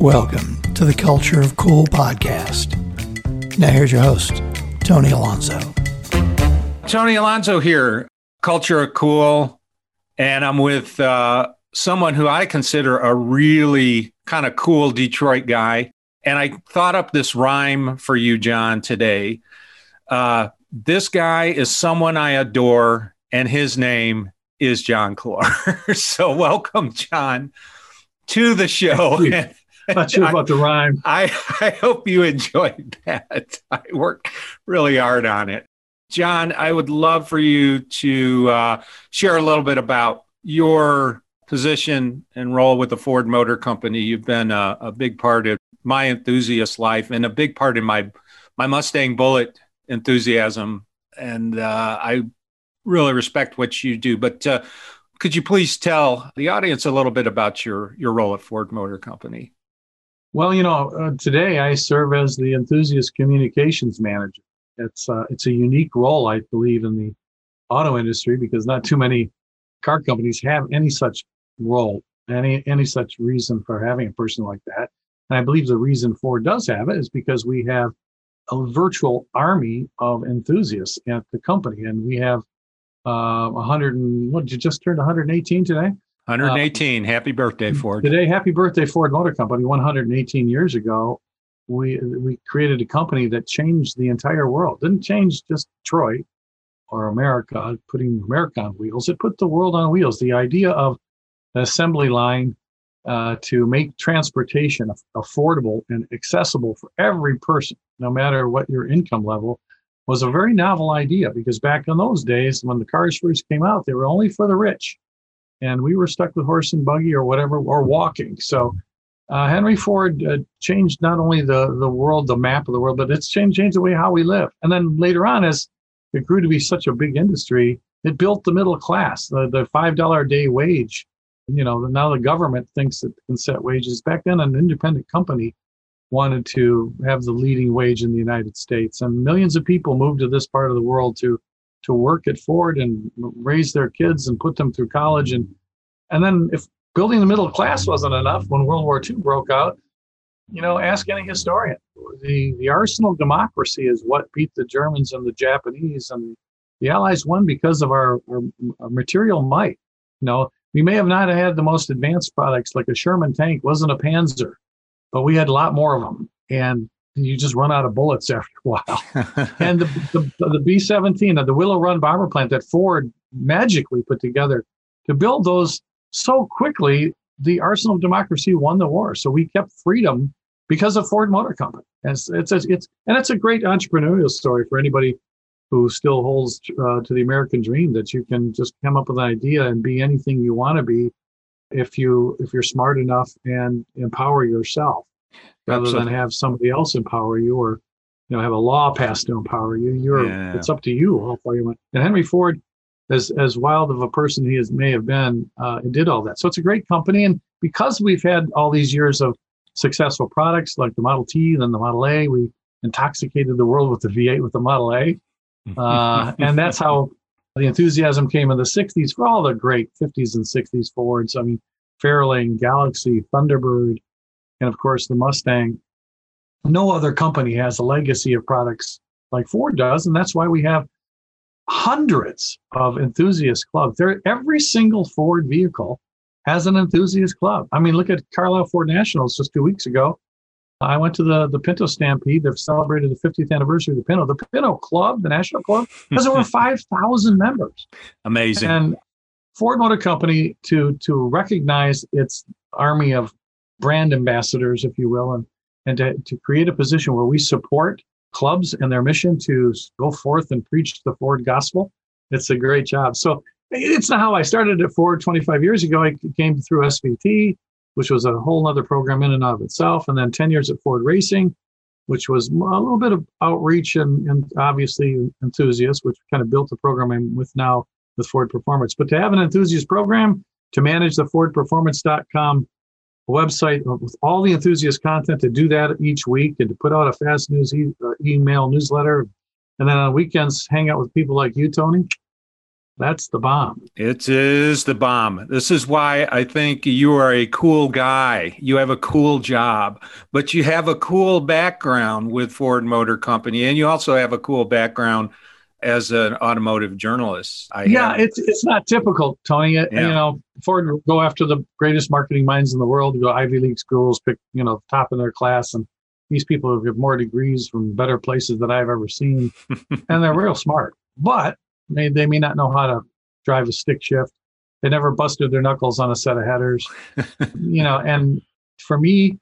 Welcome to the Culture of Cool podcast. Now, here's your host, Tony Alonso. Tony Alonso here, Culture of Cool, and I'm with uh, someone who I consider a really kind of cool Detroit guy. And I thought up this rhyme for you, John, today. Uh, this guy is someone I adore, and his name is John Clor. so, welcome, John, to the show. Not sure about the rhyme. I, I hope you enjoyed that. I worked really hard on it. John, I would love for you to uh, share a little bit about your position and role with the Ford Motor Company. You've been a, a big part of my enthusiast life and a big part in my my Mustang Bullitt enthusiasm. And uh, I really respect what you do. But uh, could you please tell the audience a little bit about your your role at Ford Motor Company? Well, you know, uh, today I serve as the enthusiast communications manager. It's uh, it's a unique role, I believe, in the auto industry because not too many car companies have any such role, any any such reason for having a person like that. And I believe the reason Ford does have it is because we have a virtual army of enthusiasts at the company, and we have uh, 100 and what did you just turn 118 today. 118. Uh, happy birthday, Ford. Today, happy birthday, Ford Motor Company. 118 years ago, we we created a company that changed the entire world. Didn't change just Detroit or America, putting America on wheels. It put the world on wheels. The idea of an assembly line uh, to make transportation affordable and accessible for every person, no matter what your income level, was a very novel idea because back in those days, when the cars first came out, they were only for the rich. And we were stuck with horse and buggy or whatever, or walking. So uh, Henry Ford uh, changed not only the, the world, the map of the world, but it's changed, changed the way how we live. And then later on, as it grew to be such a big industry, it built the middle class, the, the $5 a day wage. You know, now the government thinks it can set wages. Back then, an independent company wanted to have the leading wage in the United States. And millions of people moved to this part of the world to to work at Ford and raise their kids and put them through college. And and then if building the middle class wasn't enough when World War II broke out, you know, ask any historian. The the arsenal democracy is what beat the Germans and the Japanese and the Allies won because of our, our, our material might. You know, we may have not had the most advanced products like a Sherman tank wasn't a Panzer, but we had a lot more of them. And you just run out of bullets after a while. and the, the, the B 17, the Willow Run bomber plant that Ford magically put together to build those so quickly, the arsenal of democracy won the war. So we kept freedom because of Ford Motor Company. And it's, it's, it's and it's a great entrepreneurial story for anybody who still holds uh, to the American dream that you can just come up with an idea and be anything you want to be if you if you're smart enough and empower yourself rather Absolutely. than have somebody else empower you or you know have a law passed to empower you you're yeah. it's up to you how far you went and henry ford as as wild of a person he is, may have been uh, did all that so it's a great company and because we've had all these years of successful products like the model t then the model a we intoxicated the world with the v8 with the model a uh, and that's how the enthusiasm came in the 60s for all the great 50s and 60s fords i mean fairlane galaxy thunderbird and of course the Mustang. No other company has a legacy of products like Ford does, and that's why we have hundreds of enthusiast clubs. There, every single Ford vehicle has an enthusiast club. I mean, look at Carlisle Ford Nationals just two weeks ago. I went to the the Pinto Stampede. They've celebrated the 50th anniversary of the Pinto. The Pinto Club, the National Club, has over 5,000 members. Amazing. And Ford Motor Company to to recognize its army of brand ambassadors, if you will, and, and to, to create a position where we support clubs and their mission to go forth and preach the Ford gospel. It's a great job. So it's not how I started at Ford 25 years ago. I came through SVT, which was a whole other program in and of itself. And then 10 years at Ford Racing, which was a little bit of outreach and, and obviously enthusiasts, which kind of built the program I'm with now with Ford Performance. But to have an enthusiast program, to manage the FordPerformance.com website with all the enthusiast content to do that each week and to put out a fast news e- uh, email newsletter. And then on weekends, hang out with people like you, Tony. That's the bomb. It is the bomb. This is why I think you are a cool guy. You have a cool job, but you have a cool background with Ford Motor Company, and you also have a cool background as an automotive journalist. I yeah, have. it's it's not typical, Tony. Uh, yeah. You know, Ford go after the greatest marketing minds in the world, go Ivy League schools, pick you know top in their class, and these people have more degrees from better places that I've ever seen, and they're real smart. But they, they may not know how to drive a stick shift. They never busted their knuckles on a set of headers, you know. And for me,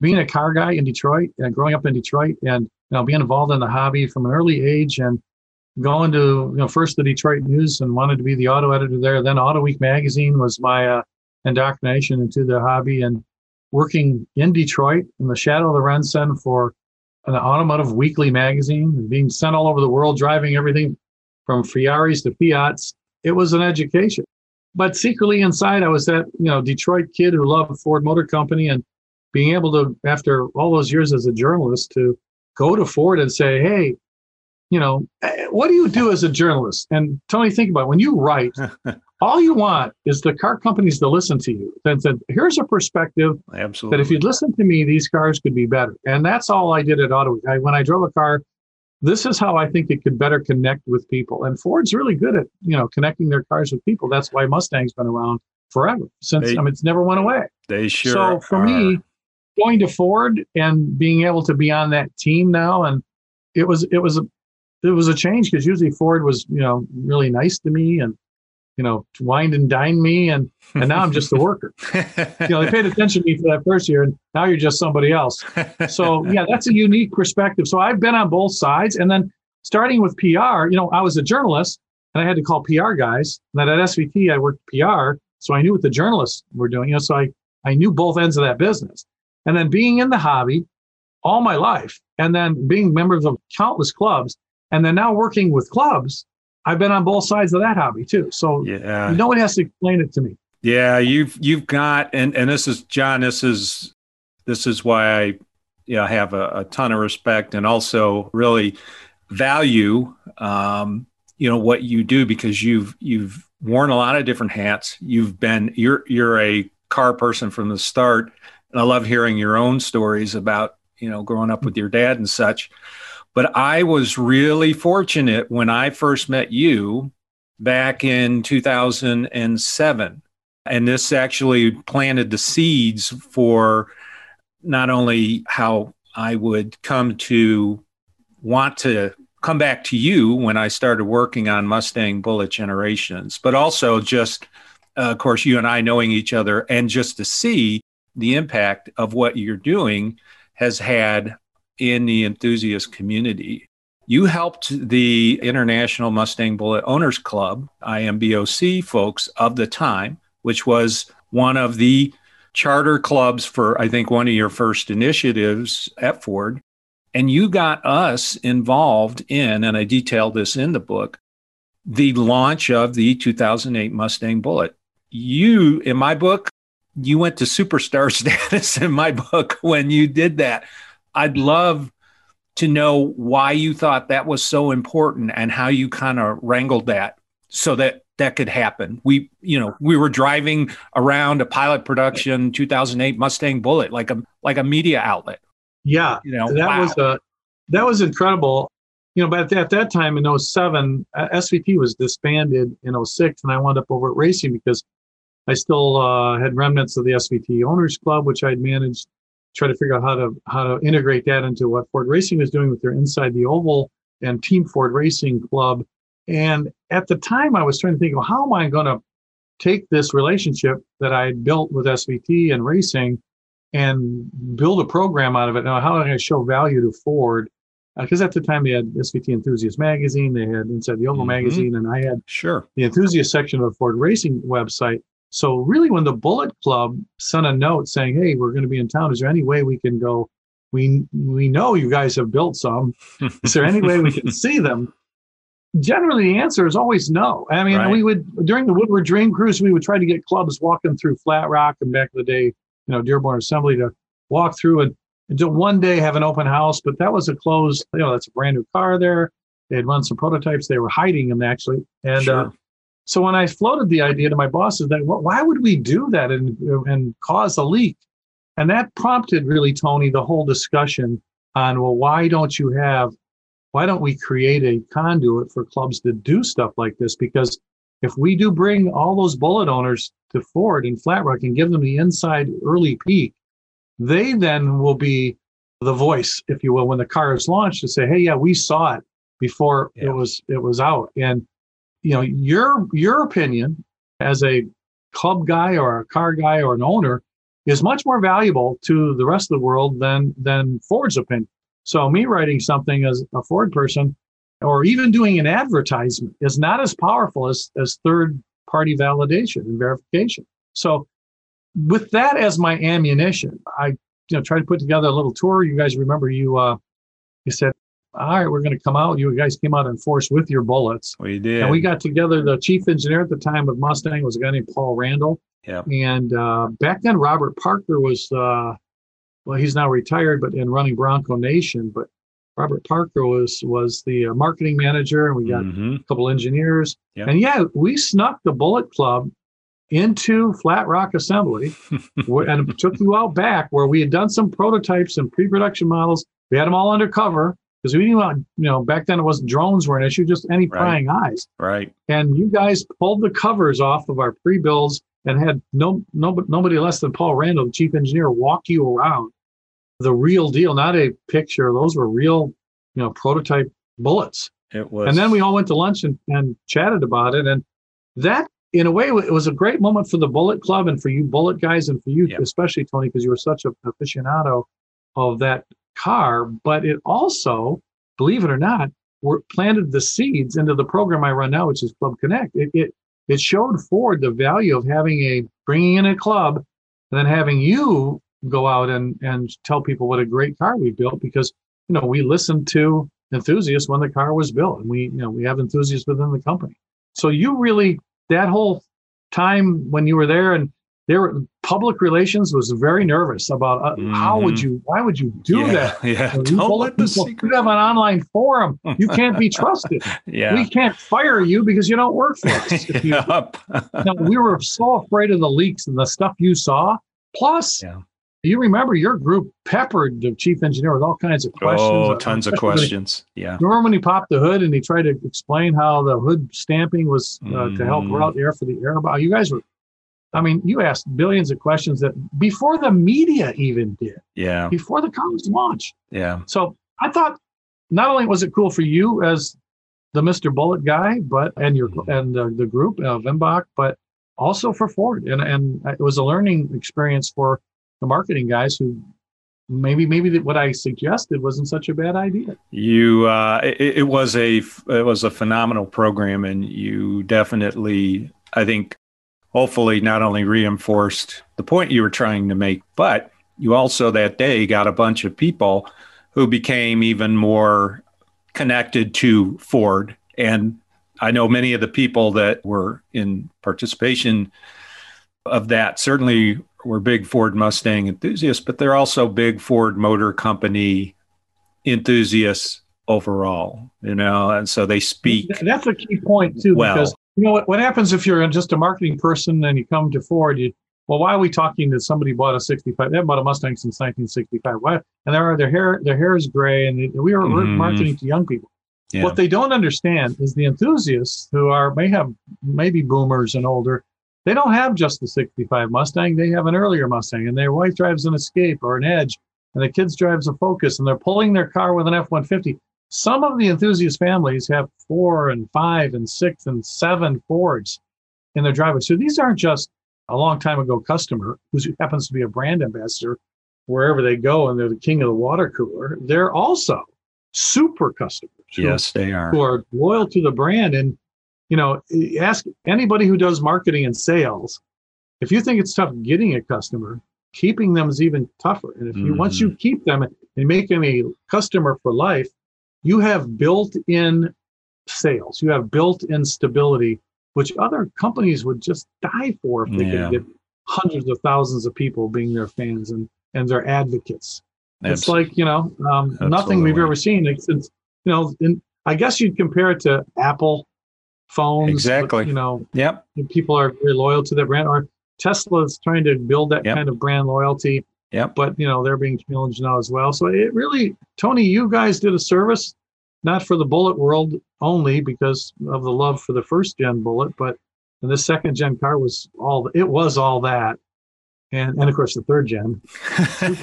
being a car guy in Detroit and growing up in Detroit and you know being involved in the hobby from an early age and going to you know first the Detroit News and wanted to be the auto editor there. Then Auto Week magazine was my uh, indoctrination into the hobby and working in Detroit in the shadow of the RenCen for an automotive weekly magazine being sent all over the world driving everything from Ferraris to Fiats. It was an education. But secretly inside, I was that you know Detroit kid who loved Ford Motor Company and being able to, after all those years as a journalist, to go to Ford and say, "Hey, you know, eh, what do you do as a journalist?" And Tony, think about it. when you write, all you want is the car companies to listen to you. And said, "Here's a perspective Absolutely. that if you'd listen to me, these cars could be better." And that's all I did at Auto. I, when I drove a car this is how I think it could better connect with people. And Ford's really good at you know connecting their cars with people. That's why Mustang's been around forever since they, I mean it's never went away. They sure. So for are. me, going to Ford and being able to be on that team now, and it was it was a it was a change because usually Ford was you know really nice to me and you know, wined and dined me, and and now I'm just a worker. you know, they paid attention to me for that first year, and now you're just somebody else. So yeah, that's a unique perspective. So I've been on both sides, and then starting with PR, you know, I was a journalist, and I had to call PR guys. And then at SVT, I worked PR, so I knew what the journalists were doing. You know, so I I knew both ends of that business, and then being in the hobby all my life, and then being members of countless clubs, and then now working with clubs I've been on both sides of that hobby too. So yeah, no one has to explain it to me. Yeah, you've you've got and and this is John. This is this is why I you know, have a, a ton of respect and also really value um, you know what you do because you've you've worn a lot of different hats. You've been you're you're a car person from the start, and I love hearing your own stories about you know growing up with your dad and such. But I was really fortunate when I first met you back in 2007. And this actually planted the seeds for not only how I would come to want to come back to you when I started working on Mustang Bullitt Generations, but also just, uh, of course, you and I knowing each other and just to see the impact of what you're doing has had in the enthusiast community. You helped the International Mustang Bullitt Owners Club, IMBOC folks of the time, which was one of the charter clubs for, I think, one of your first initiatives at Ford. And you got us involved in, and I detail this in the book, the launch of the 2008 Mustang Bullitt. You, in my book, you went to superstar status in my book when you did that. I'd love to know why you thought that was so important and how you kind of wrangled that so that that could happen. We, you know, we were driving around a pilot production 2008 Mustang Bullitt like a like a media outlet. Yeah, you know, that wow. was a that was incredible. You know, but at that, at that time in 07, uh, SVT was disbanded in 06, and I wound up over at Racing because I still uh, had remnants of the SVT Owners Club, which I'd managed try to figure out how to how to integrate that into what Ford Racing is doing with their Inside the Oval and Team Ford Racing Club. And at the time, I was trying to think of how am I going to take this relationship that I built with SVT and racing and build a program out of it. Now, how am I going to show value to Ford? Because uh, at the time they had SVT Enthusiast magazine, they had Inside the Oval mm-hmm. magazine, and I had sure the enthusiast section of the Ford Racing website. So really, when the Bullitt Club sent a note saying, "Hey, we're going to be in town. Is there any way we can go? We we know you guys have built some. Is there any way we can see them?" Generally, the answer is always no. I mean, right. we would during the Woodward Dream Cruise, we would try to get clubs walking through Flat Rock and back in the day, you know, Dearborn Assembly to walk through and until one day have an open house. But that was a closed. You know, that's a brand new car there. They had run some prototypes. They were hiding them actually, and. Uh, sure. Uh, So when I floated the idea to my bosses, that well, why would we do that and and cause a leak? And that prompted really Tony the whole discussion on well, why don't you have, why don't we create a conduit for clubs to do stuff like this? Because if we do bring all those Bullitt owners to Ford and Flat Rock and give them the inside early peek, they then will be the voice, if you will, when the car is launched to say, "Hey, yeah, we saw it before yeah. it was it was out." And you know, your your opinion as a club guy or a car guy or an owner is much more valuable to the rest of the world than than Ford's opinion. So me writing something as a Ford person or even doing an advertisement is not as powerful as, as third party validation and verification. So with that as my ammunition, I you know tried to put together a little tour. You guys remember you uh you said, All right, we're gonna come out. You guys came out in force with your Bullitts. We did. And we got together. The chief engineer at the time of Mustang was a guy named Paul Randle. Yeah. And uh, back then Robert Parker was uh well, he's now retired, but in running Bronco Nation. But Robert Parker was was the uh, marketing manager, and we got mm-hmm. a couple engineers. Yep. And yeah, we snuck the Bullitt Club into Flat Rock Assembly and took you out back where we had done some prototypes and pre-production models. We had them all undercover because we didn't want, you know, back then it wasn't drones were an issue, just any prying right. eyes. Right. And you guys pulled the covers off of our pre-builds and had no, no nobody less than Paul Randle, the chief engineer, walk you around the real deal, not a picture. Those were real, you know, prototype Bullitts. It was. And then we all went to lunch and, and chatted about it. And that, in a way, it was a great moment for the Bullitt Club and for you Bullitt guys and for you, Yep. especially Tony, because you were such an aficionado of that car. But it also, believe it or not, were planted the seeds into the program I run now, which is Club Connect. It, it it showed Ford the value of having a bringing in a club and then having you go out and and tell people what a great car we built because you know we listened to enthusiasts when the car was built and we you know we have enthusiasts within the company so you really that whole time when you were there and there public relations was very nervous about uh, mm-hmm. how would you why would you do yeah, that Yeah. you Don't let the secret. you have an online forum you can't be trusted yeah. we can't fire you because you don't work for us Yup. now, we were so afraid of the leaks and the stuff you saw plus Yeah. you remember your group peppered the chief engineer with all kinds of questions. oh, tons of he- questions. Yeah. Remember when he popped the hood and he tried to explain how the hood stamping was uh, to help route air for the air? You guys were, I mean, you asked billions of questions that before the media even did, Yeah. before the car was launched. Yeah. So I thought not only was it cool for you as the Mr. Bullitt guy, but and your Mhm. and uh, the group uh, IMBOC, but also for Ford, and and it was a learning experience for the marketing guys who maybe maybe that what I suggested wasn't such a bad idea. You, uh, it, it was a, it was a phenomenal program, and you definitely, I think, hopefully, not only reinforced the point you were trying to make, but you also that day got a bunch of people who became even more connected to Ford. And I know many of the people that were in participation of that certainly were big Ford Mustang enthusiasts, but they're also big Ford Motor Company enthusiasts overall, you know, and so they speak. That's a key point too, Well- because you know what, what happens if you're just a marketing person and you come to Ford, you well, why are we talking that somebody bought a 65? They haven't bought a Mustang since 1965. Why? And their their hair their hair is gray, and they, we are we're Mhm. marketing to young people. Yeah. What they don't understand is the enthusiasts who are may have maybe boomers and older. They don't have just the 65 Mustang. They have an earlier Mustang, and their wife drives an Escape or an Edge, and the kids drives a Focus, and they're pulling their car with an F-150. Some of the enthusiast families have four and five and six and seven Fords in their driveway. So these aren't just a long time ago customer who happens to be a brand ambassador wherever they go, and they're the king of the water cooler. They're also super customers who Yes, they are. who are loyal to the brand. And, you know, ask anybody who does marketing and sales, if you think it's tough getting a customer, keeping them is even tougher. And if you, once you mm. keep them and make them a customer for life, you have built in sales, you have built in stability, which other companies would just die for if they Yeah. could get hundreds of thousands of people being their fans and, and their advocates. It's like you know um, nothing we've ever seen since you know. In, I guess you'd compare it to Apple phones. Exactly. You know, Yep. people are very loyal to their brand. Or Tesla is trying to build that Yep. kind of brand loyalty. Yep. But you know, they're being challenged now as well. So it really, Tony, you guys did a service, not for the Bullitt world only because of the love for the first gen Bullitt, but and this second gen car was all it was all that. And and of course the third gen.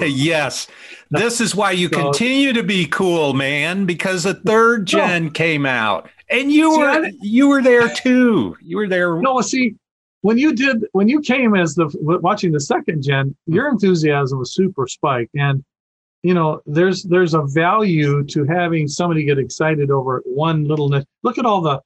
yes. This is why you So- continue to be cool, man, because the third gen came out. And you See, were I- you were there too. You were there. No, see, when you did when you came as the watching the second gen, your enthusiasm was super spiked, and you know there's there's a value to having somebody get excited over one little. niche. Look at all the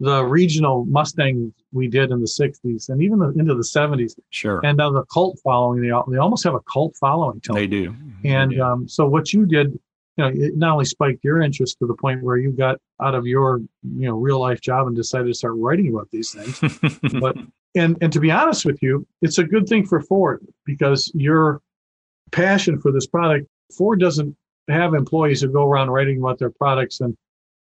the regional Mustang we did in the '60s and even the, into the '70s, Sure. and now the cult following. They they almost have a cult following. They do. They And do. um, so what you did, you know, it not only spiked your interest to the point where you got out of your, you know, real life job and decided to start writing about these things. but and and to be honest with you, it's a good thing for Ford because your passion for this product, Ford doesn't have employees who go around writing about their products and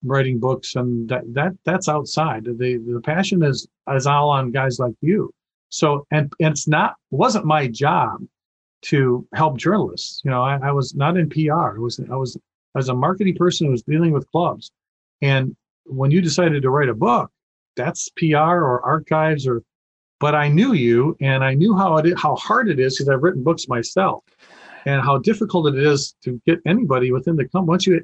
writing books and that that that's outside. The the passion is is all on guys like you. So and, and it's not wasn't my job to help journalists. You know, I, I was not in PR. I was I was I was a marketing person who was dealing with clubs. And when you decided to write a book, that's PR or archives or but I knew you and I knew how it how hard it is because I've written books myself and how difficult it is to get anybody within the company. Once you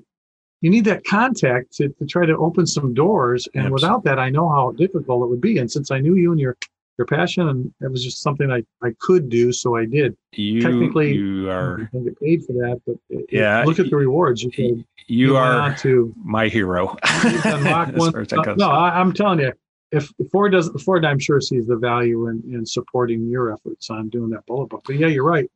you need that contact to, to try to open some doors. And Abs- without that, I know how difficult it would be. And since I knew you and your your passion and it was just something I, I could do, so I did. you technically- you are didn't get paid for that, but Yeah, look at the rewards. You, could, you went are to my hero. You've done Mach As one- far as that no, no, I, I'm telling you, if Ford doesn't, Ford, I'm sure sees the value in, in supporting your efforts on doing that Bullitt book. But yeah, you're right.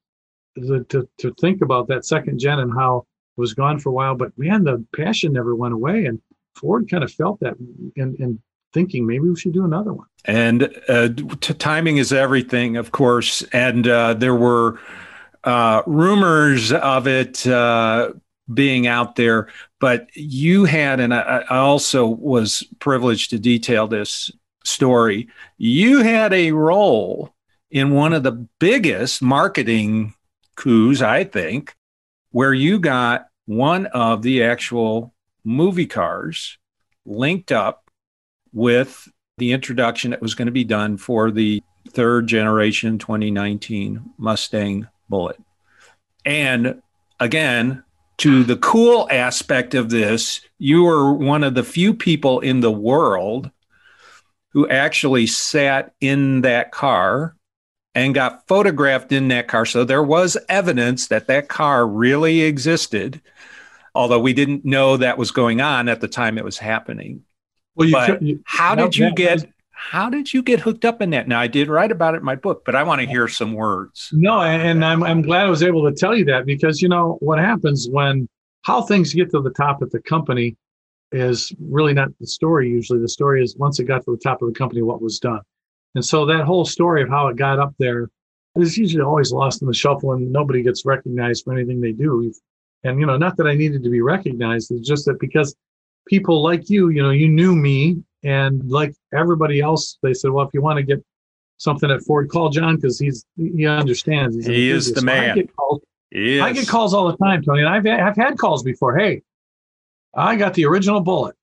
The, to to think about that second gen and how it was gone for a while, but man, the passion never went away, and Ford kind of felt that in, in thinking maybe we should do another one. And uh, t- timing is everything, of course. And uh, there were uh, rumors of it uh, being out there, but you had, and I, I also was privileged to detail this story. You had a role in one of the biggest marketing coups, I think, where you got one of the actual movie cars linked up with the introduction that was going to be done for the third generation 2019 Mustang Bullitt. And again, to the cool aspect of this, you were one of the few people in the world who actually sat in that car and got photographed in that car. So there was evidence that that car really existed, although we didn't know that was going on at the time it was happening. Well, you, you How did you get how did you get hooked up in that? Now I did write about it in my book, but I want to hear some words. No, and I'm I'm glad I was able to tell you that because you know what happens when how things get to the top at the company is really not the story usually. The story is once it got to the top of the company, what was done. And so that whole story of how it got up there is usually always lost in the shuffle and nobody gets recognized for anything they do. And you know, not that I needed to be recognized, it's just that because people like you, you know, you knew me and like everybody else, they said, well, if you want to get something at Ford, call John because he's he understands. He's He is the. So I man. get calls Yes. I get calls all the time, Tony, and I've I've had calls before. Hey, I got the original Bullitt.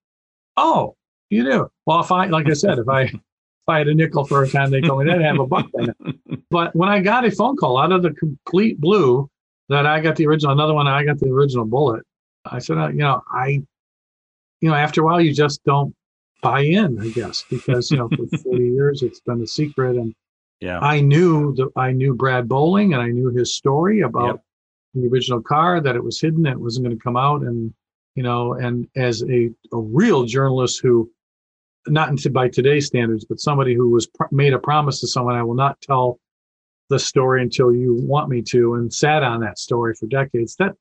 Oh, you do? Well, if I like I said, if I if I had a nickel for a time, they told me they'd have a buck. But when I got a phone call out of the complete blue that I got the original, another one, I got the original Bullitt. I said, uh, you know, I, you know, after a while, you just don't buy in, I guess, because you know, for 40 years it's been a secret, and yeah. I knew the I knew Brad Bowling and I knew his story about Yep. the original car that it was hidden, it wasn't going to come out, and you know, and as a, a real journalist who, not into by today's standards, but somebody who was pr- made a promise to someone, I will not tell the story until you want me to, and sat on that story for decades. That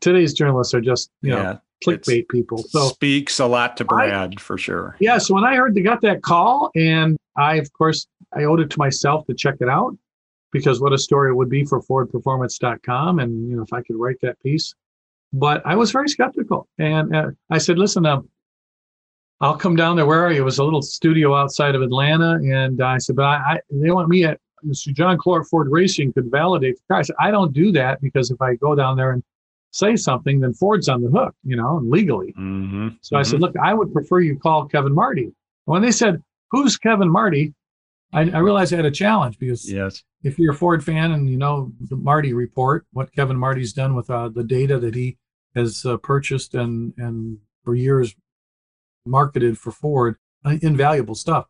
today's journalists are just you know yeah. clickbait people. So Speaks a lot to Brad for sure. yeah, so when I heard they got that call, and I, of course, I owed it to myself to check it out because what a story it would be for FordPerformance.com, and you know if I could write that piece. But I was very skeptical, and uh, I said, "Listen, um, I'll come down there. Where are you? It was a little studio outside of Atlanta. And I said, but I, I they want me at so John Clor Ford Racing could validate the car. I said, I don't do that because if I go down there and say something, then Ford's on the hook, you know, legally. Mm-hmm. So I said, look, I would prefer you call Kevin Marti. When they said, who's Kevin Marti? I, I realized I had a challenge because yes, if you're a Ford fan and you know the Marti report, what Kevin Marti's done with uh, the data that he has uh, purchased and and for years marketed for Ford, uh, invaluable stuff.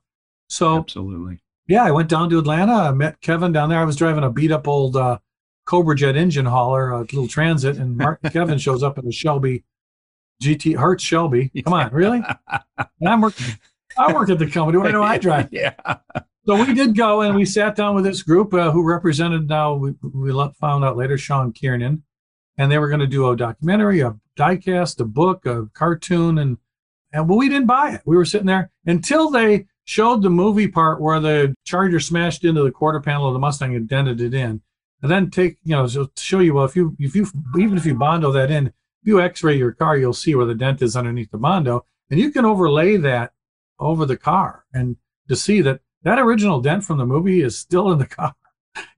So absolutely, yeah, I went down to Atlanta. I met Kevin down there. I was driving a beat up old uh, Cobra Jet engine hauler, a little transit, and Mark, Kevin shows up in a Shelby GT Hertz Shelby. Come on, really? And I'm working. I work at the company. Why do I drive? yeah. So we did go and we sat down with this group uh, who represented now, we, we found out later, Sean Kiernan. And they were going to do a documentary, a diecast, a book, a cartoon. And, and well, we didn't buy it. We were sitting there until they showed the movie part where the Charger smashed into the quarter panel of the Mustang and dented it in. And then take, you know, to show you, well, if you, if you, even if you Bondo that in, if you x-ray your car, you'll see where the dent is underneath the Bondo. And you can overlay that over the car and to see that that original dent from the movie is still in the car,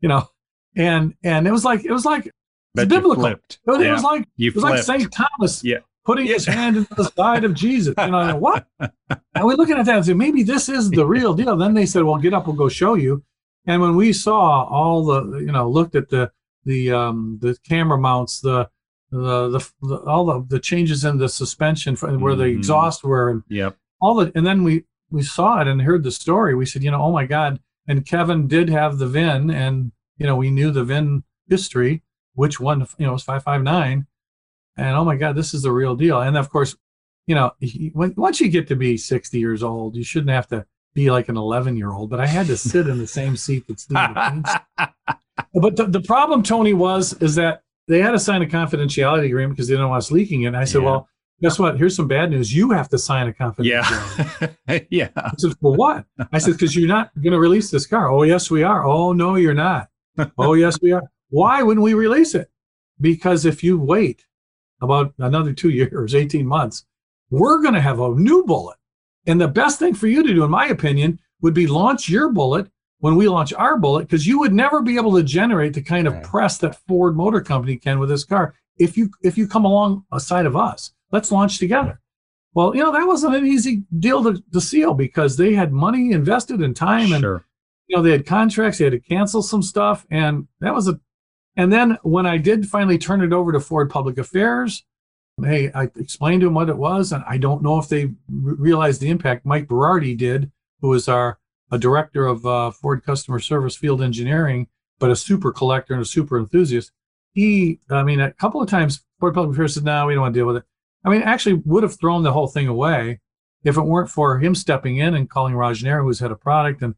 you know, and and it was like it was like it's biblical. It was, yeah. it was, like you it was flipped. like Saint Thomas yeah. putting his hand into the side of Jesus. You know, what? And we're looking at that and say maybe this is the real deal. Then they said, "Well, get up, we'll go show you." And when we saw all the, you know, looked at the the um the camera mounts, the the, the, the all the, the changes in the suspension where mm-hmm. the exhaust were, and yep. all the, and then we we saw it and heard the story, we said, you know, oh my God. And Kevin did have the VIN, and you know, we knew the VIN history, which one, you know, was 559. And oh my God, this is the real deal. And of course, you know, he, when, once you get to be 60 years old, you shouldn't have to be like an 11 year old, but I had to sit in the same seat that Steve But the, the problem, Tony, was is that they had to sign a confidentiality agreement because they didn't want us leaking it. And I said, yeah. well, guess what? Here's some bad news. You have to sign a confidentiality. Yeah. yeah. I said, for what? I said, because you're not going to release this car. Oh, yes, we are. Oh, no, you're not. oh, yes, we are. Why wouldn't we release it? Because if you wait about another two years, 18 months, we're going to have a new Bullitt. And the best thing for you to do, in my opinion, would be launch your Bullitt when we launch our Bullitt, because you would never be able to generate the kind of right. press that Ford Motor Company can with this car if you if you come along aside of us. Let's launch together. Well, you know, that wasn't an easy deal to, to seal because they had money invested in time and sure. you know they had contracts, they had to cancel some stuff, and that was a and then when I did finally turn it over to Ford Public Affairs, hey, I explained to them what it was, and I don't know if they realized the impact. Mike Berardi did, who is our a director of uh, Ford Customer Service Field Engineering, but a super collector and a super enthusiast. He, I mean, a couple of times Ford Public Affairs said, "No, we don't want to deal with it." I mean, actually would have thrown the whole thing away if it weren't for him stepping in and calling Raj Nair, who's head of product, and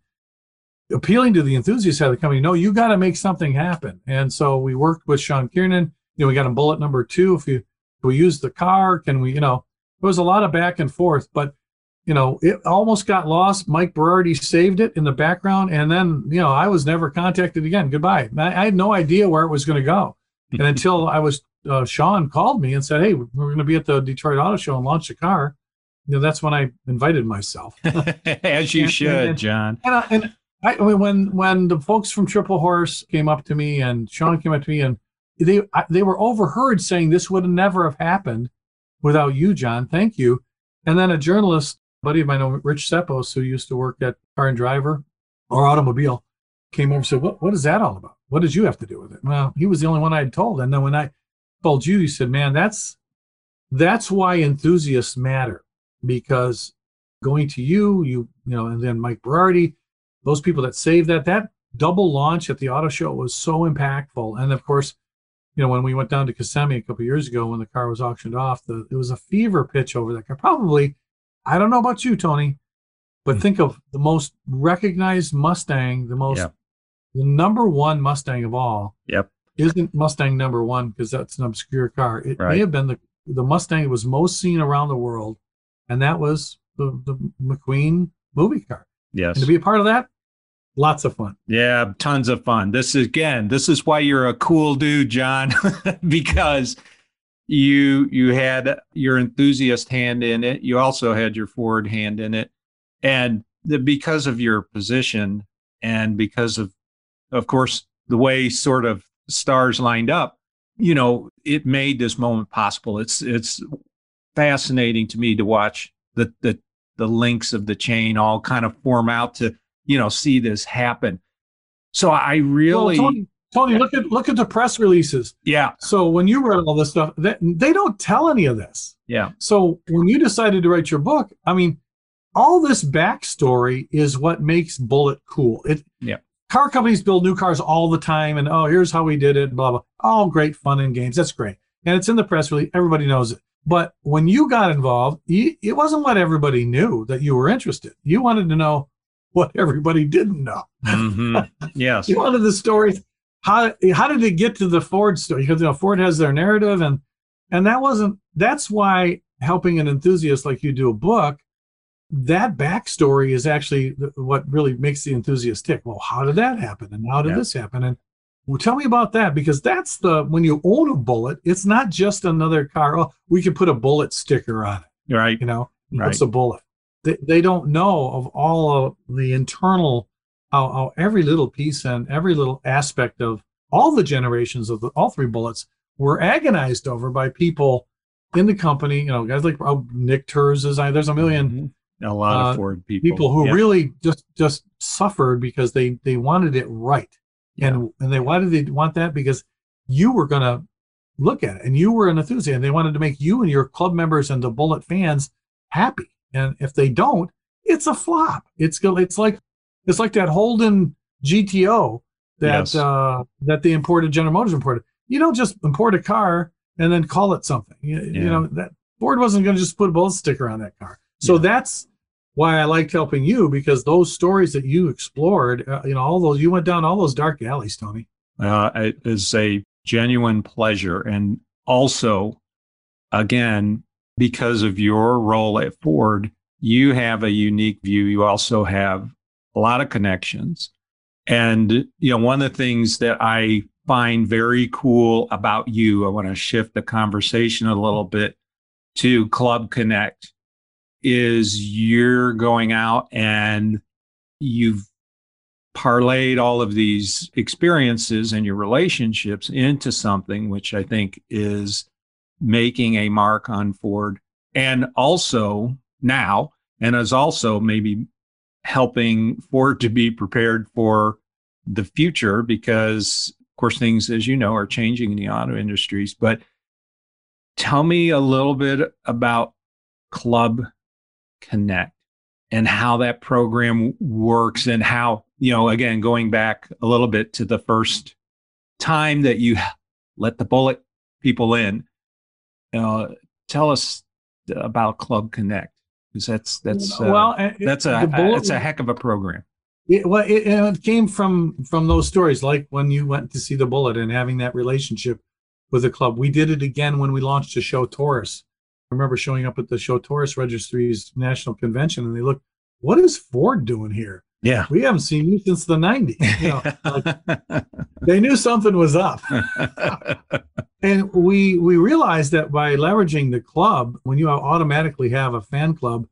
appealing to the enthusiast side of the company. No, you got to make something happen. And so we worked with Sean Kiernan. You know, we got a Bullitt number two. If you we use the car, can we? You know, there was a lot of back and forth, but you know, it almost got lost. Mike Berardi saved it in the background, and then you know, I was never contacted again. Goodbye. I, I had no idea where it was going to go, and until I was uh, Sean called me and said, "Hey, we're going to be at the Detroit Auto Show and launch the car." You know, that's when I invited myself. As you and, should, and, John. And, and I, I mean, when when the folks from Triple Horse came up to me and Sean came up to me and they they were overheard saying this would never have happened without you, John. Thank you. And then a journalist, buddy of mine, uh, Rich Ceppos, who used to work at Car and Driver or Automobile, came over and said, "What what is that all about? What did you have to do with it?" Well, he was the only one I had told. And then when I told you, you said, man, that's that's why enthusiasts matter because going to you, you you know, and then Mike Berardi, those people that saved that that double launch at the auto show was so impactful. And of course, you know, when we went down to Kissimmee a couple years ago when the car was auctioned off, the, it was a fever pitch over that car. Probably, I don't know about you, Tony, but mm-hmm. think of the most recognized Mustang, the most, the number one Mustang of all. Yep isn't Mustang number one because that's an obscure car. It right. may have been the the Mustang that was most seen around the world, and that was the, the McQueen movie car. Yes. And to be a part of that, lots of fun. Yeah, tons of fun. This is again, this is why you're a cool dude, John, because you you had your enthusiast hand in it. You also had your forward hand in it, and the, because of your position and because of, of course, the way sort of stars lined up, you know, it made this moment possible. It's it's fascinating to me to watch the the the links of the chain all kind of form out to you know see this happen. So I really. Well, Tony, Tony, look at look at the press releases. Yeah. So when you read all this stuff, they, they don't tell any of this. Yeah. So when you decided to write your book, I mean, all this backstory is what makes Bullitt cool. It yeah. Car companies build new cars all the time, and oh, here's how we did it, blah blah. All great fun and games. That's great, and it's in the press release. Everybody knows it. But when you got involved, you, it wasn't what everybody knew that you were interested. You wanted to know what everybody didn't know. Mm-hmm. Yes. you wanted the stories. How how did it get to the Ford story? Because you know Ford has their narrative, and and that wasn't. That's why helping an enthusiast like you do a book that backstory is actually what really makes the enthusiast tick. Well, how did that happen? And how did yeah. this happen? And well, tell me about that because that's the when you own a Bullitt, it's not just another car. Oh, we can put a Bullitt sticker on it. Right. You know, right. it's a Bullitt. They, they don't know of all of the internal, how, how every little piece and every little aspect of all the generations of the, all three Bullitts were agonized over by people in the company. You know, guys like oh, Nick Turz is. There's a 1000000 mm-hmm a lot of uh, Ford people. People who really just just suffered because they they wanted it right, yeah. and and they why did they want that? Because you were going to look at it, and you were an enthusiast. They wanted to make you and your club members and the Bullitt fans happy, and if they don't, it's a flop. It's it's like it's like that Holden GTO that yes. uh, that they imported General Motors imported. You don't just import a car and then call it something. You, yeah. you know that Ford wasn't going to just put a Bullitt sticker on that car. So yeah. that's why I liked helping you because those stories that you explored, uh, you know, all those you went down all those dark alleys, Tony. Uh, it is a genuine pleasure, and also, again, because of your role at Ford, you have a unique view. You also have a lot of connections, and you know, one of the things that I find very cool about you, I want to shift the conversation a little bit to Club Connect is you're going out and you've parlayed all of these experiences and your relationships into something which I think is making a mark on Ford. And also now and is also maybe helping Ford to be prepared for the future because of course things as you know are changing in the auto industries. But tell me a little bit about club Connect and how that program works and how, you know, again, going back a little bit to the first time that you let the Bullitt people in, uh, tell us about Club Connect because that's that's uh, well that's a that's a heck of a program. It, well, it, it, came from from those stories, like when you went to see the Bullitt and having that relationship with the club. We did it again when we launched the SHO Taurus, I remember showing up at the SHO Taurus Registry's national convention, and they looked, "What is Ford doing here? Yeah, we haven't seen you since the '90s." You know, like, they knew something was up, and we we realized that by leveraging the club, when you automatically have a fan club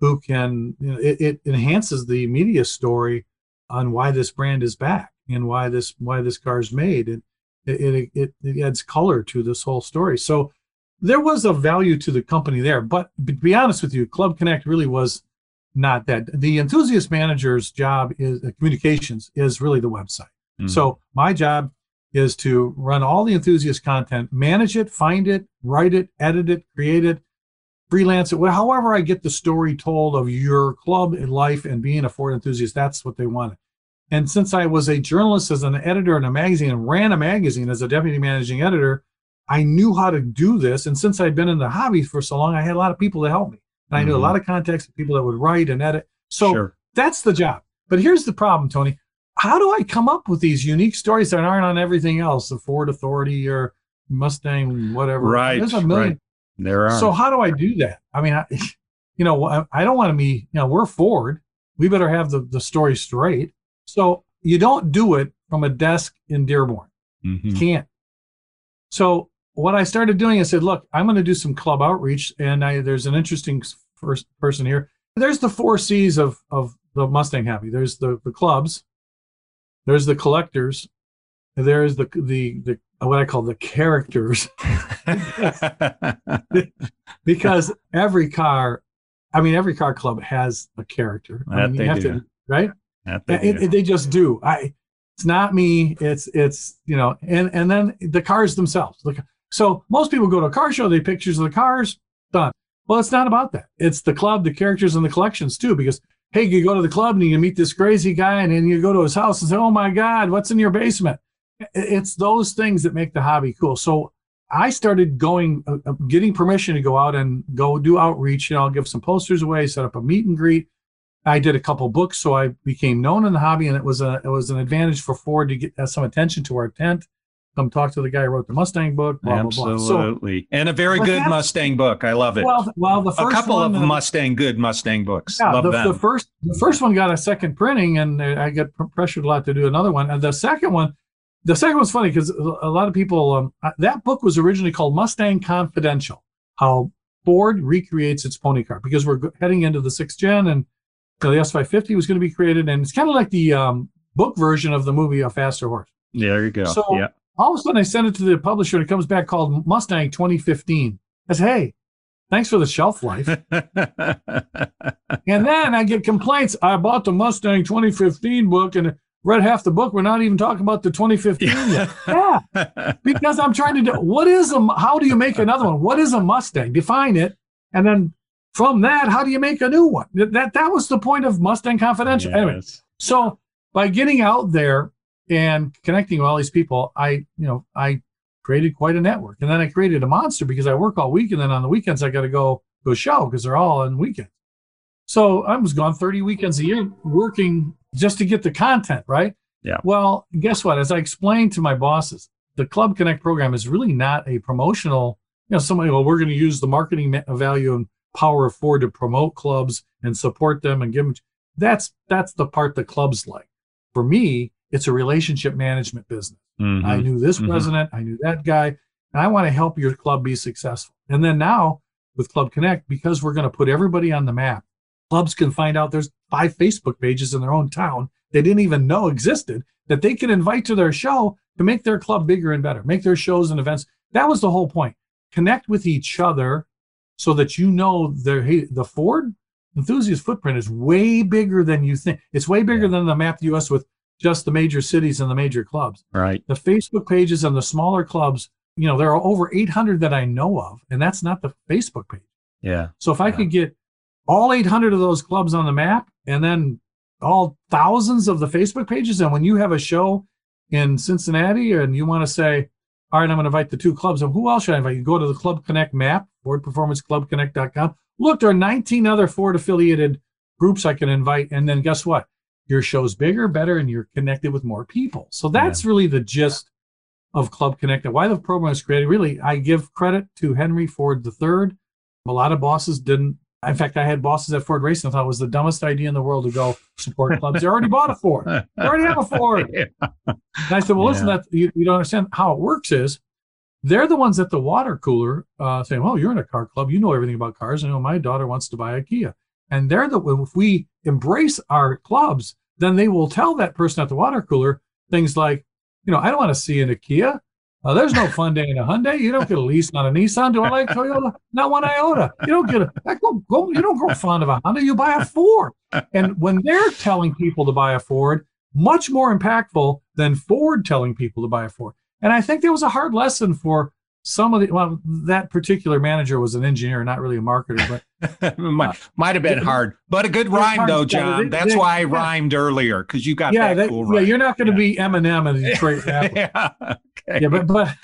who can, you know, it, it enhances the media story on why this brand is back and why this why this car is made, and it, it, it, it adds color to this whole story. So there was a value to the company there. But to be honest with you, Club Connect really was not that. The enthusiast manager's job is uh, communications is really the website. Mm-hmm. So my job is to run all the enthusiast content, manage it, find it, write it, edit it, create it, freelance it. However, I get the story told of your club and life and being a Ford enthusiast, that's what they wanted. And since I was a journalist as an editor in a magazine and ran a magazine as a deputy managing editor, I knew how to do this. And since I'd been in the hobby for so long, I had a lot of people to help me. And I mm-hmm. knew a mm-hmm. lot of contacts, of people that would write and edit. So sure. that's the job. But here's the problem, Tony. How do I come up with these unique stories that aren't on everything else, the Ford Authority or Mustang, whatever? Right. There's a million. Right. There are. So how do I do that? I mean, I, you know, I don't want to be, you know, we're Ford. We better have the, the story straight. So you don't do it from a desk in Dearborn. Mm-hmm. can't. So what I started doing, I said, look, I'm going to do some club outreach, and I, there's an interesting first person here. There's the four C's of of the Mustang Happy. There's the the clubs, there's the collectors, there's the the the what I call the characters, because every car, I mean, every car club has a character. That I mean, they you have do. to, right? That they It, do. it- they just do. I. It's not me. It's it's you know, and and then the cars themselves. Look, so most people go to a car show. They pictures of the cars. Done. Well, it's not about that. It's the club, the characters, and the collections too. Because hey, you go to the club and you meet this crazy guy, and then you go to his house and say, "Oh my God, what's in your basement?" It's those things that make the hobby cool. So I started going, uh, uh, getting permission to go out and go do outreach. You know, I'll give some posters away, set up a meet and greet. I did a couple books, so I became known in the hobby, and it was a it was an advantage for Ford to get uh, some attention to our tent. Come talk to the guy who wrote the Mustang book. Blah blah blah. So, Absolutely. and a very good Mustang book. I love it. well, well, the a couple one, of uh, Mustang, good Mustang books. yeah, love the, them. the first the first one got a second printing, and uh, I got pressured a lot to do another one. And the second one, the second one's funny because a lot of people um, that book was originally called Mustang Confidential, how Ford recreates its pony car because we're heading into the sixth gen, and you know, the S550 was going to be created, and it's kind of like the um, book version of the movie A Faster Horse. there you go. So- yeah. All of a sudden, I send it to the publisher, and it comes back called Mustang 2015. I said, "Hey, thanks for the shelf life." And then I get complaints. I bought the Mustang 2015 book and read half the book. We're not even talking about the 2015 yet. Yeah, because I'm trying to do what is a how do you make another one? What is a Mustang? Define it, and then from that, how do you make a new one? That that, that was the point of Mustang Confidential. Anyway, so by getting out there and connecting with all these people, I you know I created quite a network, and then I created a monster because I work all week, and then on the weekends I got to go to a show because they're all on weekends. So I was gone 30 weekends a year working just to get the content right. Yeah. Well, guess what? As I explained to my bosses, the Club Connect program is really not a promotional. You know, somebody, well, we're going to use the marketing value and power of Ford to promote clubs and support them and give them. That's that's the part that clubs like. For me, it's a relationship management business. Mhm. I knew this Mhm. president, I knew that guy, and I want to help your club be successful. And then now with Club Connect, because we're going to put everybody on the map, clubs can find out there's five Facebook pages in their own town they didn't even know existed that they can invite to their show to make their club bigger and better, make their shows and events. That was the whole point. Connect with each other so that you know their hey, the Ford enthusiast footprint is way bigger than you think. It's way bigger than the map US with just the major cities and the major clubs Right. the Facebook pages and the smaller clubs, you know, there are over 800 that I know of, and that's not the Facebook page. Yeah. So if I Yeah. could get all 800 of those clubs on the map and then all thousands of the Facebook pages, and when you have a show in Cincinnati and you want to say, all right, I'm going to invite the two clubs, and who else should I invite? You go to the Club Connect map, FordPerformanceClubConnect.com. Look, there are 19 other Ford affiliated groups I can invite, and then guess what? Your show's bigger, better, and you're connected with more people. So that's really the gist of Club Connected. Why the program was created. Really, I give credit to Henry Ford III. A lot of bosses didn't. In fact, I had bosses at Ford Racing. I thought it was the dumbest idea in the world to go support clubs. They already bought a Ford. They already have a Ford. And I said, well, listen, that you, you don't understand how it works is they're the ones at the water cooler uh, saying, well, you're in a car club. You know everything about cars. I know my daughter wants to buy a Kia. And they're the, if we embrace our clubs, then they will tell that person at the water cooler things like, you know, I don't want to see in a. Uh, there's no fun day in a Hyundai. You don't get a lease on a Nissan. Do I like Toyota? Not one iota. You don't get a go, go you don't grow fond of a Honda. You buy a Ford. And when they're telling people to buy a Ford, much more impactful than Ford telling people to buy a Ford. And I think there was a hard lesson for some of the well, that particular manager was an engineer, not really a marketer, but might, might have been yeah, hard, but a good rhyme though. John. They- That's they- why I yeah. rhymed earlier because you got yeah, that cool yeah, rhyme. you're not going to be Eminem in Detroit yeah. Okay. Yeah, but but